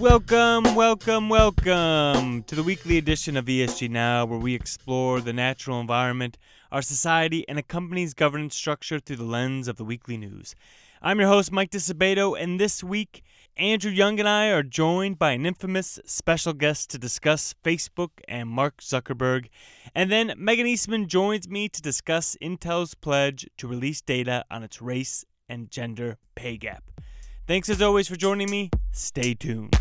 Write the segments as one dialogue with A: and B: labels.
A: Welcome, welcome, welcome to the weekly edition of ESG Now, where we explore the natural environment, our society, and a company's governance structure through the lens of the weekly news. I'm your host, Mike Disabato, and this week, Andrew Young and I are joined by an infamous special guest to discuss Facebook and Mark Zuckerberg. And then Meggin Eastman joins me to discuss Intel's pledge to release data on its race and gender pay gap. Thanks as always for joining me. Stay tuned.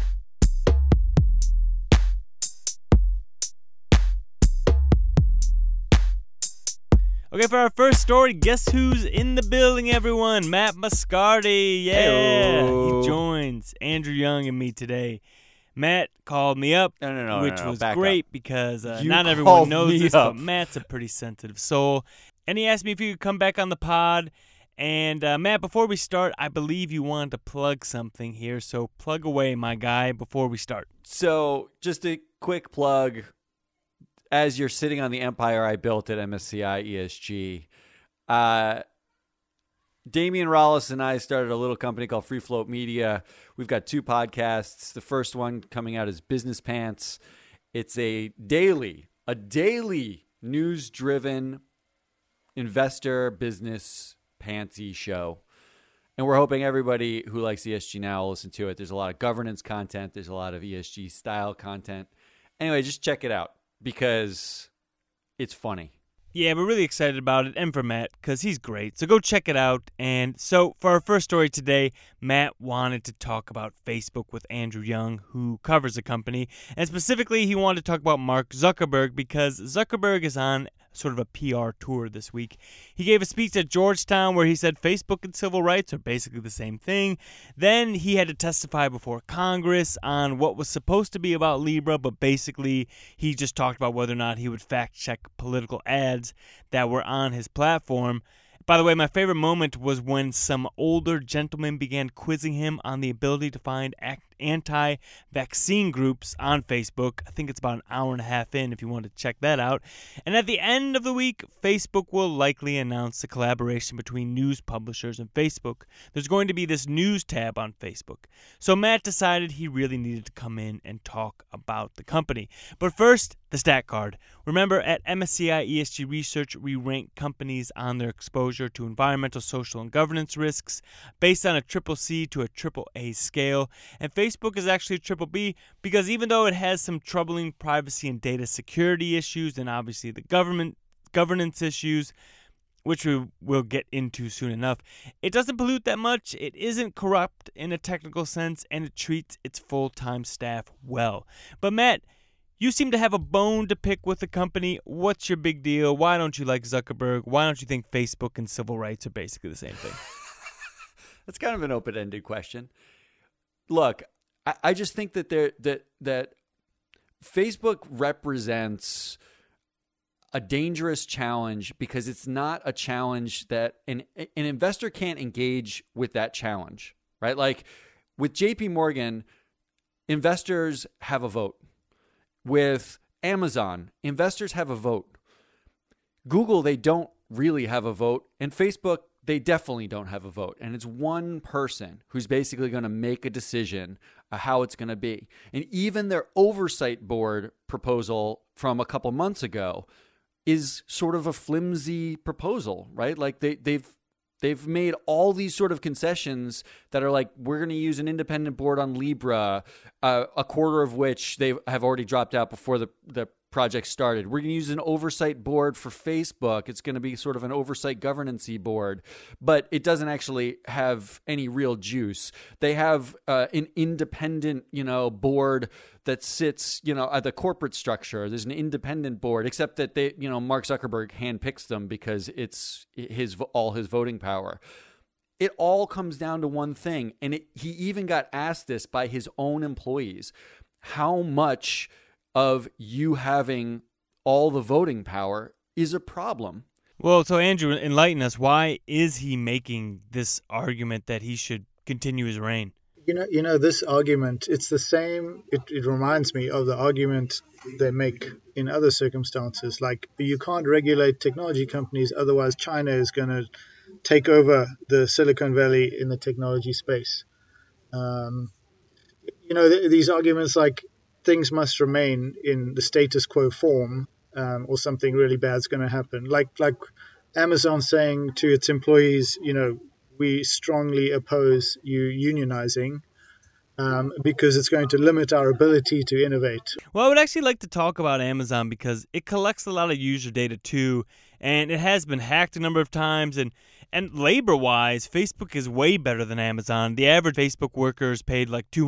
A: Okay, for our first story, guess who's in the building, everyone? Matt Moscardi. Yeah,
B: Heyo.
A: he joins Andrew Young and me today. Matt called me up,
B: No, no, no,
A: which was great because uh, not everyone knows this,
B: up.
A: but Matt's a pretty sensitive soul. And he asked me if he could come back on the pod. And uh, Matt, before we start, I believe you wanted to plug something here, so plug away, my guy, before we start.
B: So, just a quick plug. As you're sitting on the empire I built at MSCI ESG, uh, Damion Rallis and I started a little company called Free Float Media. We've got two podcasts. The first one coming out is Business Pants. It's a daily, a daily news-driven investor business pantsy show. And we're hoping everybody who likes ESG now will listen to it. There's a lot of governance content, there's a lot of ESG style content. Anyway, just check it out because it's funny.
A: Yeah, we're really excited about it, and for Matt, because he's great. So go check it out. And so, for our first story today, Matt wanted to talk about Facebook with Andrew Young, who covers the company. And specifically, he wanted to talk about Mark Zuckerberg because Zuckerberg is on sort of a PR tour this week. He gave a speech at Georgetown where he said Facebook and civil rights are basically the same thing. Then he had to testify before Congress on what was supposed to be about Libra, but basically he just talked about whether or not he would fact check political ads that were on his platform. By the way, my favorite moment was when some older gentlemen began quizzing him on the ability to find anti vaccine groups on Facebook. I think it's about an hour and a half in if you want to check that out. And at the end of the week, Facebook will likely announce a collaboration between news publishers and Facebook. There's going to be this news tab on Facebook. So Matt decided he really needed to come in and talk about the company. But first, the stat card. Remember, at MSCI ESG Research, we rank companies on their exposure to environmental, social, and governance risks based on a triple C to a triple A scale. And Facebook is actually a triple B because even though it has some troubling privacy and data security issues, and obviously the government governance issues, which we will get into soon enough. It doesn't pollute that much, it isn't corrupt in a technical sense, and it treats its full time staff well. But, Matt, you seem to have a bone to pick with the company. What's your big deal? Why don't you like Zuckerberg? Why don't you think Facebook and civil rights are basically the same thing?
B: That's kind of an open-ended question. Look, I, I just think that there that that Facebook represents a dangerous challenge because it's not a challenge that an an investor can't engage with that challenge, right? Like with JP Morgan, investors have a vote. With Amazon, investors have a vote. Google, they don't really have a vote. And Facebook, they definitely don't have a vote. And it's one person who's basically going to make a decision how it's going to be. And even their oversight board proposal from a couple months ago is sort of a flimsy proposal, right? Like they, they've They've made all these sort of concessions that are like, we're going to use an independent board on Libra, uh, a quarter of which they have already dropped out before the, the project started. We're going to use an oversight board for Facebook. It's going to be sort of an oversight governance board, but it doesn't actually have any real juice. They have uh, an independent, you know, board that sits, you know, at the corporate structure. There's an independent board, except that they, you know, Mark Zuckerberg handpicks them because it's his all his voting power. It all comes down to one thing, and it, he even got asked this by his own employees: how much of you having all the voting power is a problem?
A: Well, so Andrew, enlighten us. Why is he making this argument that he should continue his reign?
C: You know, you know this argument. It's the same. It, it reminds me of the argument they make in other circumstances. Like you can't regulate technology companies, otherwise China is going to take over the Silicon Valley in the technology space. Um, you know, th- these arguments like things must remain in the status quo form, um, or something really bad is going to happen. Like like Amazon saying to its employees, you know, we strongly oppose you unionizing. Um, because it's going to limit our ability to innovate.
A: Well, I would actually like to talk about Amazon because it collects a lot of user data too, and it has been hacked a number of times. And and labor wise, Facebook is way better than Amazon. The average Facebook worker is paid like two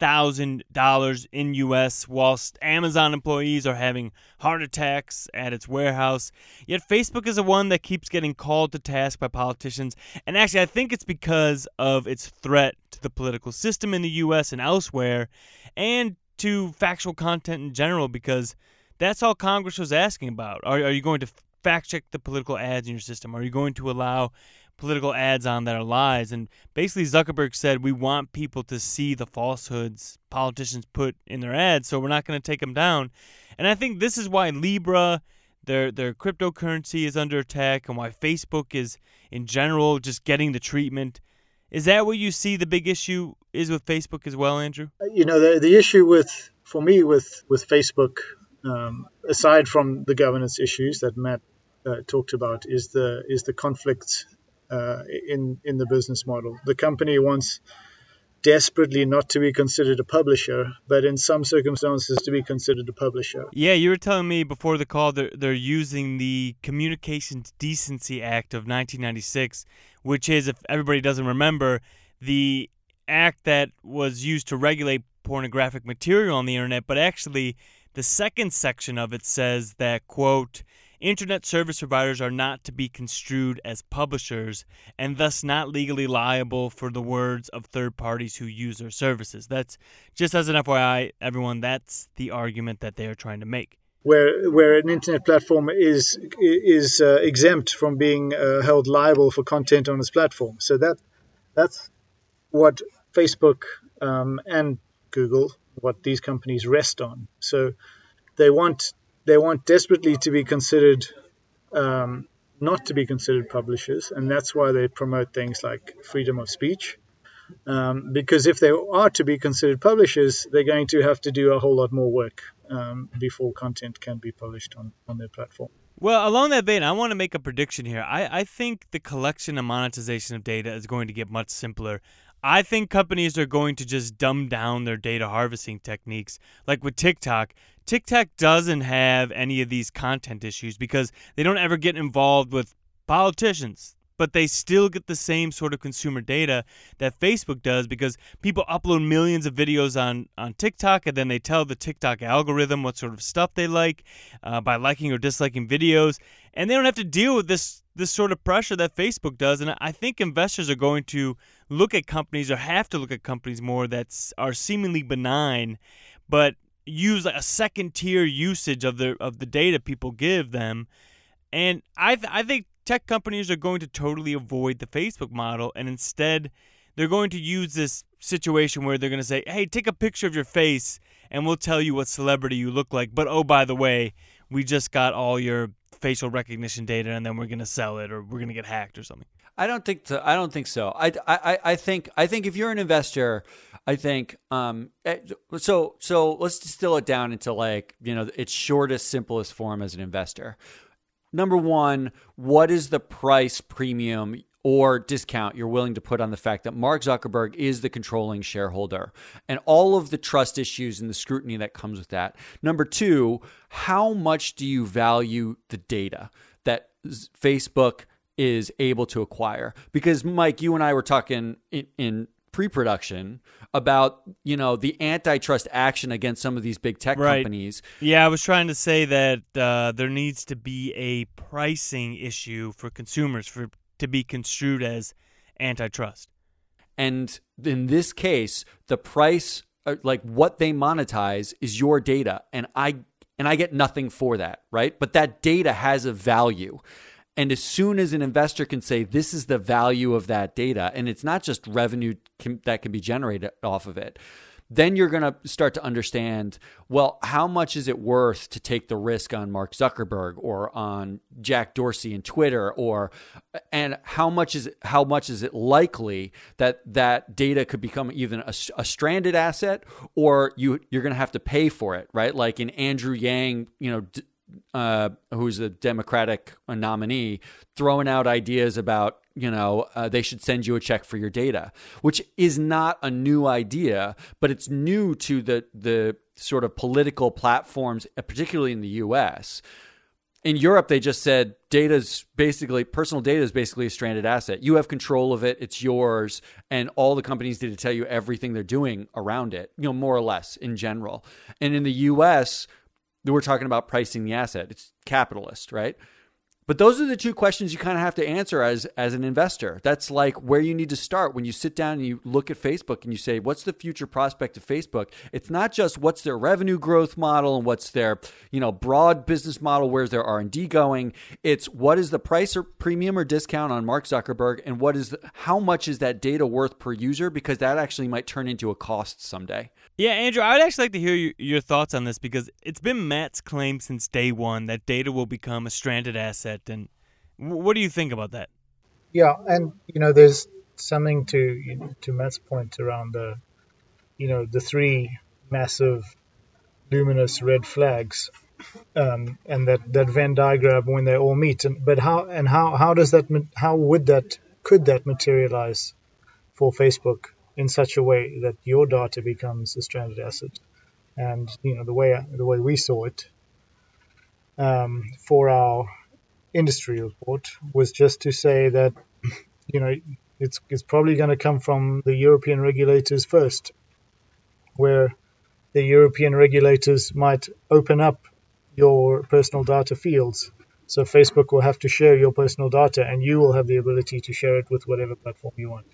A: hundred and forty thousand dollars in US whilst Amazon employees are having heart attacks at its warehouse. Yet Facebook is the one that keeps getting called to task by politicians. And actually I think it's because of its threat to the political system in the US and elsewhere and to factual content in general because that's all Congress was asking about. Are, are you going to fact check the political ads in your system? Are you going to allow political ads on that are lies. And basically, Zuckerberg said we want people to see the falsehoods politicians put in their ads, so we're not going to take them down. And I think this is why Libra, their their cryptocurrency, is under attack, and why Facebook is in general just getting the treatment. Is that what you see the big issue is with Facebook as well, Andrew?
C: You know, the the issue with for me with with Facebook, um, aside from the governance issues that Matt uh, talked about, is the is the conflict uh, in in the business model. The company wants desperately not to be considered a publisher, but in some circumstances to be considered a publisher.
A: Yeah, you were telling me before the call they're, they're using the Communications Decency Act of 1996, which is, if everybody doesn't remember, the act that was used to regulate pornographic material on the internet, but actually the second section of it says that, quote, Internet service providers are not to be construed as publishers and thus not legally liable for the words of third parties who use their services. That's just as an FYI, everyone, that's the argument that they are trying to make.
C: Where, where an internet platform is is uh, exempt from being uh, held liable for content on its platform, so that that's what Facebook um, and Google, what these companies rest on. So they want they want desperately to be considered um, not to be considered publishers, and that's why they promote things like freedom of speech. Um, because if they are to be considered publishers, they're going to have to do a whole lot more work um, before content can be published on, on their platform.
A: Well, along that vein, I want to make a prediction here. I, I think the collection and monetization of data is going to get much simpler. I think companies are going to just dumb down their data harvesting techniques. Like with TikTok, TikTok doesn't have any of these content issues because they don't ever get involved with politicians, but they still get the same sort of consumer data that Facebook does because people upload millions of videos on, on TikTok and then they tell the TikTok algorithm what sort of stuff they like uh, by liking or disliking videos. And they don't have to deal with this this sort of pressure that Facebook does. And I think investors are going to look at companies or have to look at companies more that are seemingly benign, but use like a second tier usage of the of the data people give them. And I th- I think tech companies are going to totally avoid the Facebook model and instead they're going to use this situation where they're going to say, "Hey, take a picture of your face and we'll tell you what celebrity you look like. But oh, by the way, we just got all your facial recognition data and then we're going to sell it or we're going to get hacked or something."
B: I don't think so. I don't think so. I, I, I think I think if you're an investor, I think um eh, so so let's distill it down into like you know its shortest simplest form as an investor. Number one, what is the price premium or discount you're willing to put on the fact that Mark Zuckerberg is the controlling shareholder and all of the trust issues and the scrutiny that comes with that. Number two, how much do you value the data that Facebook is able to acquire? Because Mike, you and I were talking in, in pre-production about you know the antitrust action against some of these big tech
A: right.
B: companies.
A: Yeah, I was trying to say that uh, there needs to be a pricing issue for consumers for to be construed as antitrust.
B: And in this case, the price, uh, like what they monetize, is your data, and I and I get nothing for that, right? But that data has a value. And as soon as an investor can say, this is the value of that data, and it's not just revenue can, that can be generated off of it, then you're going to start to understand well, how much is it worth to take the risk on Mark Zuckerberg or on Jack Dorsey and Twitter or and how much is it, how much is it likely that that data could become even a, a stranded asset or you you're going to have to pay for it, right? Like in Andrew Yang, you know, d- uh, who's a Democratic nominee, throwing out ideas about you know uh, they should send you a check for your data, which is not a new idea, but it's new to the the sort of political platforms, uh, particularly in the U.S. In Europe, they just said data's basically personal data is basically a stranded asset. You have control of it; it's yours, and all the companies need to tell you everything they're doing around it. You know, more or less in general. And in the U.S we're talking about pricing the asset. It's capitalist, right? But those are the two questions you kind of have to answer as as an investor. That's like where you need to start when you sit down and you look at Facebook and you say, "What's the future prospect of Facebook?" It's not just what's their revenue growth model and what's their, you know, broad business model, where's their R&D going? It's what is the price or premium or discount on Mark Zuckerberg and what is the, how much is that data worth per user because that actually might turn into a cost someday.
A: Yeah, Andrew, I would actually like to hear your, your thoughts on this because it's been Matt's claim since day one that data will become a stranded asset. And what do you think about that?
C: Yeah, and you know, there's something to you know, to Matt's point around the, you know, the three massive, luminous red flags, um, and that that Venn diagram when they all meet. And but how and how how does that how would that could that materialize for Facebook? in such a way that your data becomes a stranded asset. And you know the way the way we saw it um, for our industry report was just to say that you know it's it's probably going to come from the European regulators first, where the European regulators might open up your personal data fields. So Facebook will have to share your personal data, and you will have the ability to share it with whatever platform you want.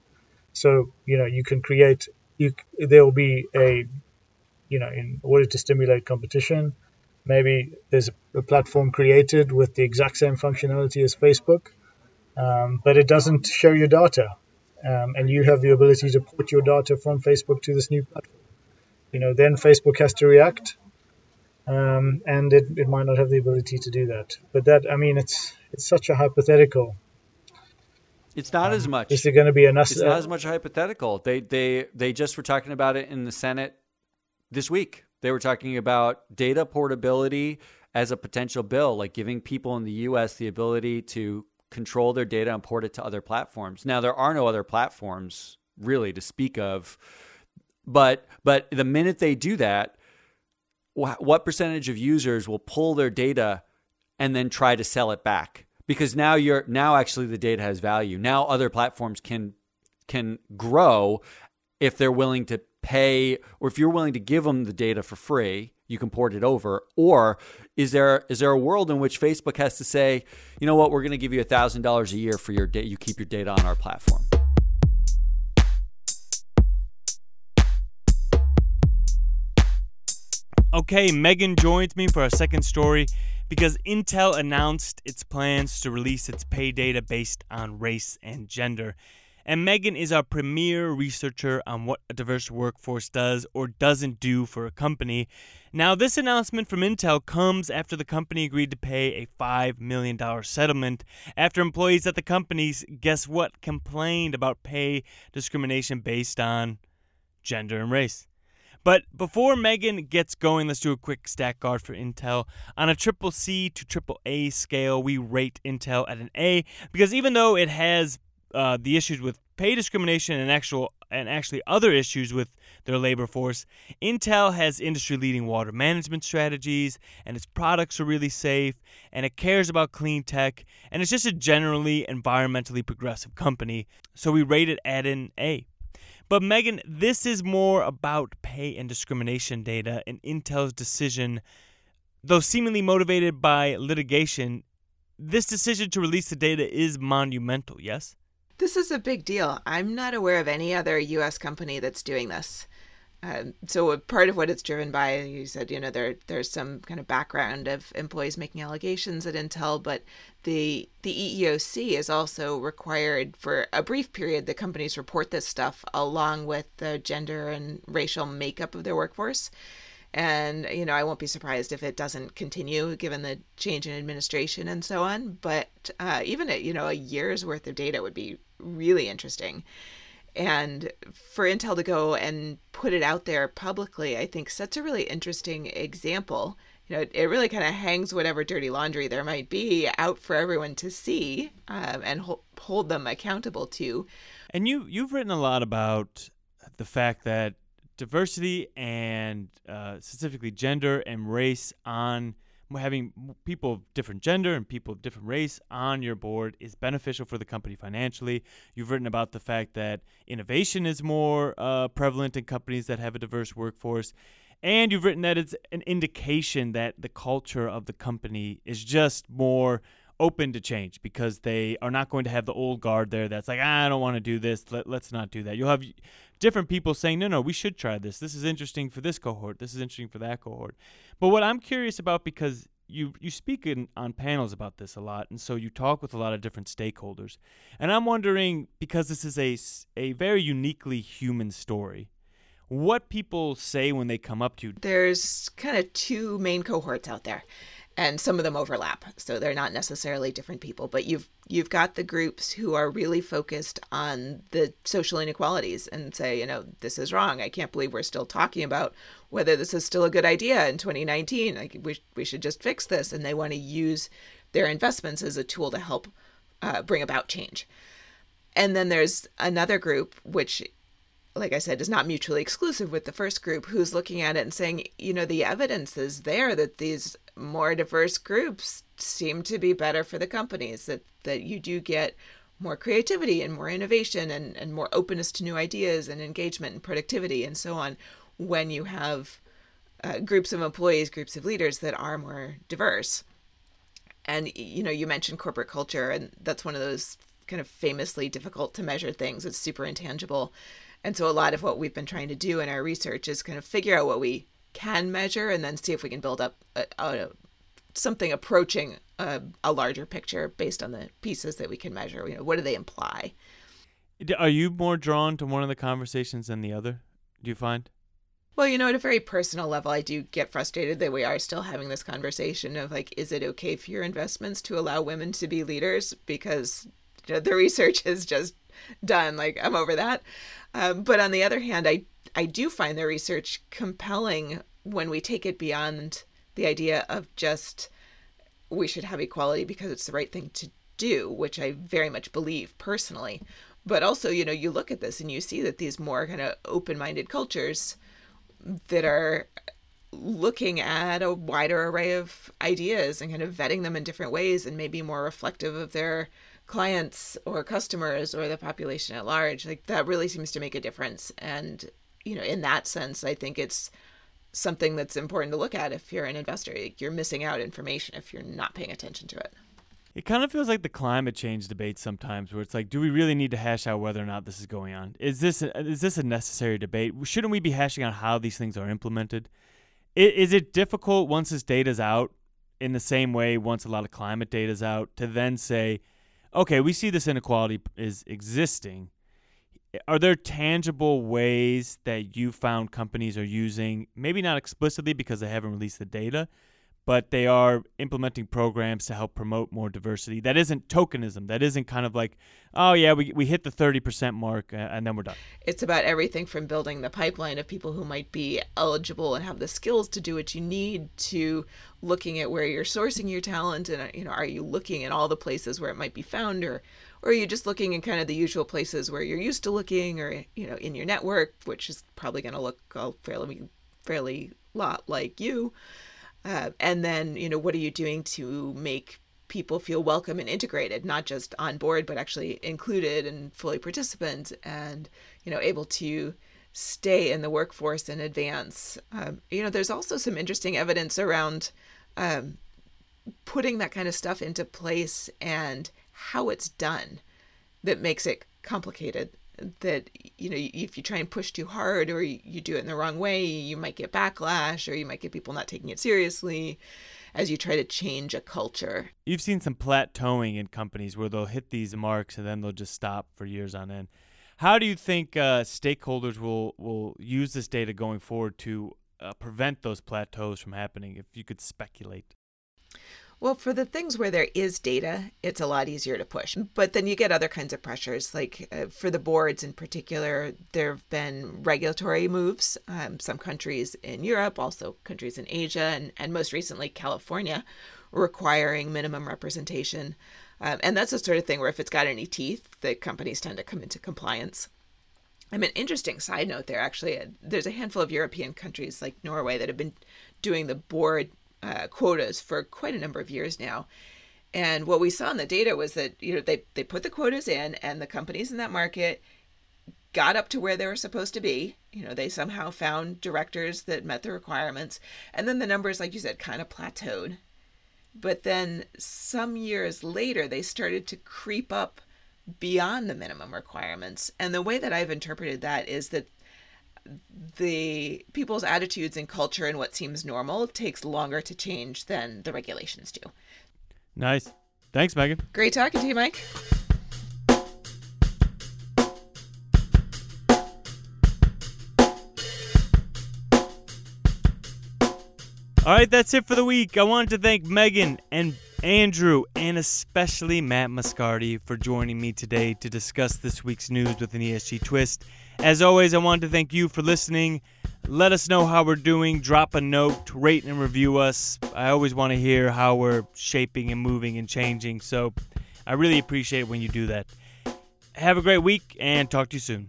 C: So you know you can create you there will be a you know in order to stimulate competition, maybe there's a platform created with the exact same functionality as Facebook, um, but it doesn't show your data, um, and you have the ability to put your data from Facebook to this new platform. You know then Facebook has to react. Um, and it, it might not have the ability to do that. But that, I mean, it's it's such a hypothetical
B: it's not um, as much.
C: Is it going to be enough?
B: It's not as much hypothetical. They they they just were talking about it in the Senate this week. They were talking about data portability as a potential bill, like giving people in the U.S. the ability to control their data and port it to other platforms. Now there are no other platforms really to speak of, but but the minute they do that, what percentage of users will pull their data and then try to sell it back? because now you're now actually the data has value. Now other platforms can can grow if they're willing to pay or if you're willing to give them the data for free you can port it over. Or is there is there a world in which facebook has to say you know what? We're going to give you $1000 a year for your data you keep your data on our platform.
A: Okay Meggin joins me for a second story because Intel announced its plans to release its pay data based on race and gender. And Meggin is our premier researcher on what a diverse workforce does or doesn't do for a company. Now, this announcement from Intel comes after the company agreed to pay a $5 million settlement after employees at the companies, guess what, complained about pay discrimination based on gender and race. But before Meggin gets going, let's do a quick stat guard for Intel. On a triple C to triple A scale, we rate Intel at an A because even though it has uh, the issues with pay discrimination and actual and actually other issues with their labor force, Intel has industry-leading water management strategies, and its products are really safe, and it cares about clean tech, and it's just a generally environmentally progressive company. So we rate it at an A. But Meggin, this is more about pay and discrimination data and Intel's decision, though seemingly motivated by litigation. This decision to release the data is monumental, yes?
D: This is a big deal. I'm not aware of any other US company that's doing this. Um, so part of what it's driven by, you said, you know, there there's some kind of background of employees making allegations at Intel, but the the EEOC is also required for a brief period that companies report this stuff along with the gender and racial makeup of their workforce. And you know, I won't be surprised if it doesn't continue given the change in administration and so on. But uh, even at, you know a year's worth of data would be really interesting and for Intel to go and put it out there publicly, I think sets a really interesting example. You know, it, it really kind of hangs whatever dirty laundry there might be out for everyone to see um, and ho- hold them accountable to.
A: And you you've written a lot about the fact that diversity and uh, specifically gender and race on having people of different gender and people of different race on your board is beneficial for the company financially. You've written about the fact that innovation is more uh, prevalent in companies that have a diverse workforce. And you've written that it's an indication that the culture of the company is just more open to change because they are not going to have the old guard there that's like, I don't want to do this. Let, let's not do that. You'll have different people saying, no, no, we should try this. This is interesting for this cohort. This is interesting for that cohort. But what I'm curious about because you you speak in, on panels about this a lot, and so you talk with a lot of different stakeholders. And I'm wondering because this is a a very uniquely human story, what people say when they come up to you.
D: There's kind of two main cohorts out there and some of them overlap so they're not necessarily different people but you've you've got the groups who are really focused on the social inequalities and say you know this is wrong. I can't believe we're still talking about whether this is still a good idea in 2019 like we, we should just fix this. And they want to use their investments as a tool to help uh, bring about change. And then there's another group which like I said, is not mutually exclusive with the first group who's looking at it and saying, you know, the evidence is there that these more diverse groups seem to be better for the companies that that you do get more creativity and more innovation and, and more openness to new ideas and engagement and productivity and so on when you have uh, groups of employees groups of leaders that are more diverse. And you know you mentioned corporate culture and that's one of those kind of famously difficult to measure things. It's super intangible. And so a lot of what we've been trying to do in our research is kind of figure out what we can measure and then see if we can build up a, a, something approaching a, a, larger picture based on the pieces that we can measure. You know, what do they imply?
A: Are you more drawn to one of the conversations than the other? Do you find?
D: Well, you know, at a very personal level, I do get frustrated that we are still having this conversation of like, is it okay for your investments to allow women to be leaders? Because you know, the research is just done. Like, I'm over that. Um, but on the other hand, I I do find their research compelling when we take it beyond the idea of just we should have equality because it's the right thing to do, which I very much believe personally. But also, you know, you look at this and you see that these more kind of open minded cultures that are looking at a wider array of ideas and kind of vetting them in different ways and maybe more reflective of their clients or customers or the population at large like that really seems to make a difference and you know, in that sense, I think it's something that's important to look at if you're an investor. You're missing out information if you're not paying attention to it.
A: It kind of feels like the climate change debate sometimes, where it's like, do we really need to hash out whether or not this is going on? Is this a, is this a necessary debate? Shouldn't we be hashing out how these things are implemented? Is it difficult once this data's out, in the same way once a lot of climate data's out, to then say, okay, we see this inequality is existing are there tangible ways that you found companies are using maybe not explicitly because they haven't released the data but they are implementing programs to help promote more diversity? That isn't tokenism. That isn't kind of like oh yeah we, we hit the 30% mark uh, and then we're done.
D: It's about everything from building the pipeline of people who might be eligible and have the skills to do what you need to looking at where you're sourcing your talent and you know are you looking at all the places where it might be found or or are you just looking in kind of the usual places where you're used to looking or you know in your network which is probably going to look all fairly fairly lot like you. Uh, and then you know what are you doing to make people feel welcome and integrated not just on board but actually included and fully participant and you know able to stay in the workforce and advance? Um, you know there's also some interesting evidence around um, putting that kind of stuff into place and how it's done that makes it complicated that you know if you try and push too hard or you do it in the wrong way you might get backlash or you might get people not taking it seriously as you try to change a culture.
A: You've seen some plateauing in companies where they'll hit these marks and then they'll just stop for years on end. How do you think uh, stakeholders will will use this data going forward to uh, prevent those plateaus from happening if you could speculate
D: well, for the things where there is data, it's a lot easier to push. But then you get other kinds of pressures, like uh, for the boards in particular, there have been regulatory moves. Um, some countries in Europe, also countries in Asia, and, and most recently California, requiring minimum representation. Um, and that's the sort of thing where if it's got any teeth, the companies tend to come into compliance. I mean, interesting side note there actually, uh, there's a handful of European countries like Norway that have been doing the board uh, quotas for quite a number of years now. And what we saw in the data was that you know they they put the quotas in, and the companies in that market got up to where they were supposed to be. You know, they somehow found directors that met the requirements, and then the numbers, like you said, kind of plateaued. But then some years later, they started to creep up beyond the minimum requirements. And the way that I've interpreted that is that the people's attitudes and culture and what seems normal takes longer to change than the regulations do.
A: Nice. Thanks, Meggin.
D: Great talking to you, Mike.
A: All right, that's it for the week. I wanted to thank Meggin and Andrew and especially Matt Moscardi for joining me today to discuss this week's news with an ESG twist. As always, I want to thank you for listening. Let us know how we're doing. Drop a note, rate and review us. I always want to hear how we're shaping and moving and changing. So I really appreciate when you do that. Have a great week and talk to you soon.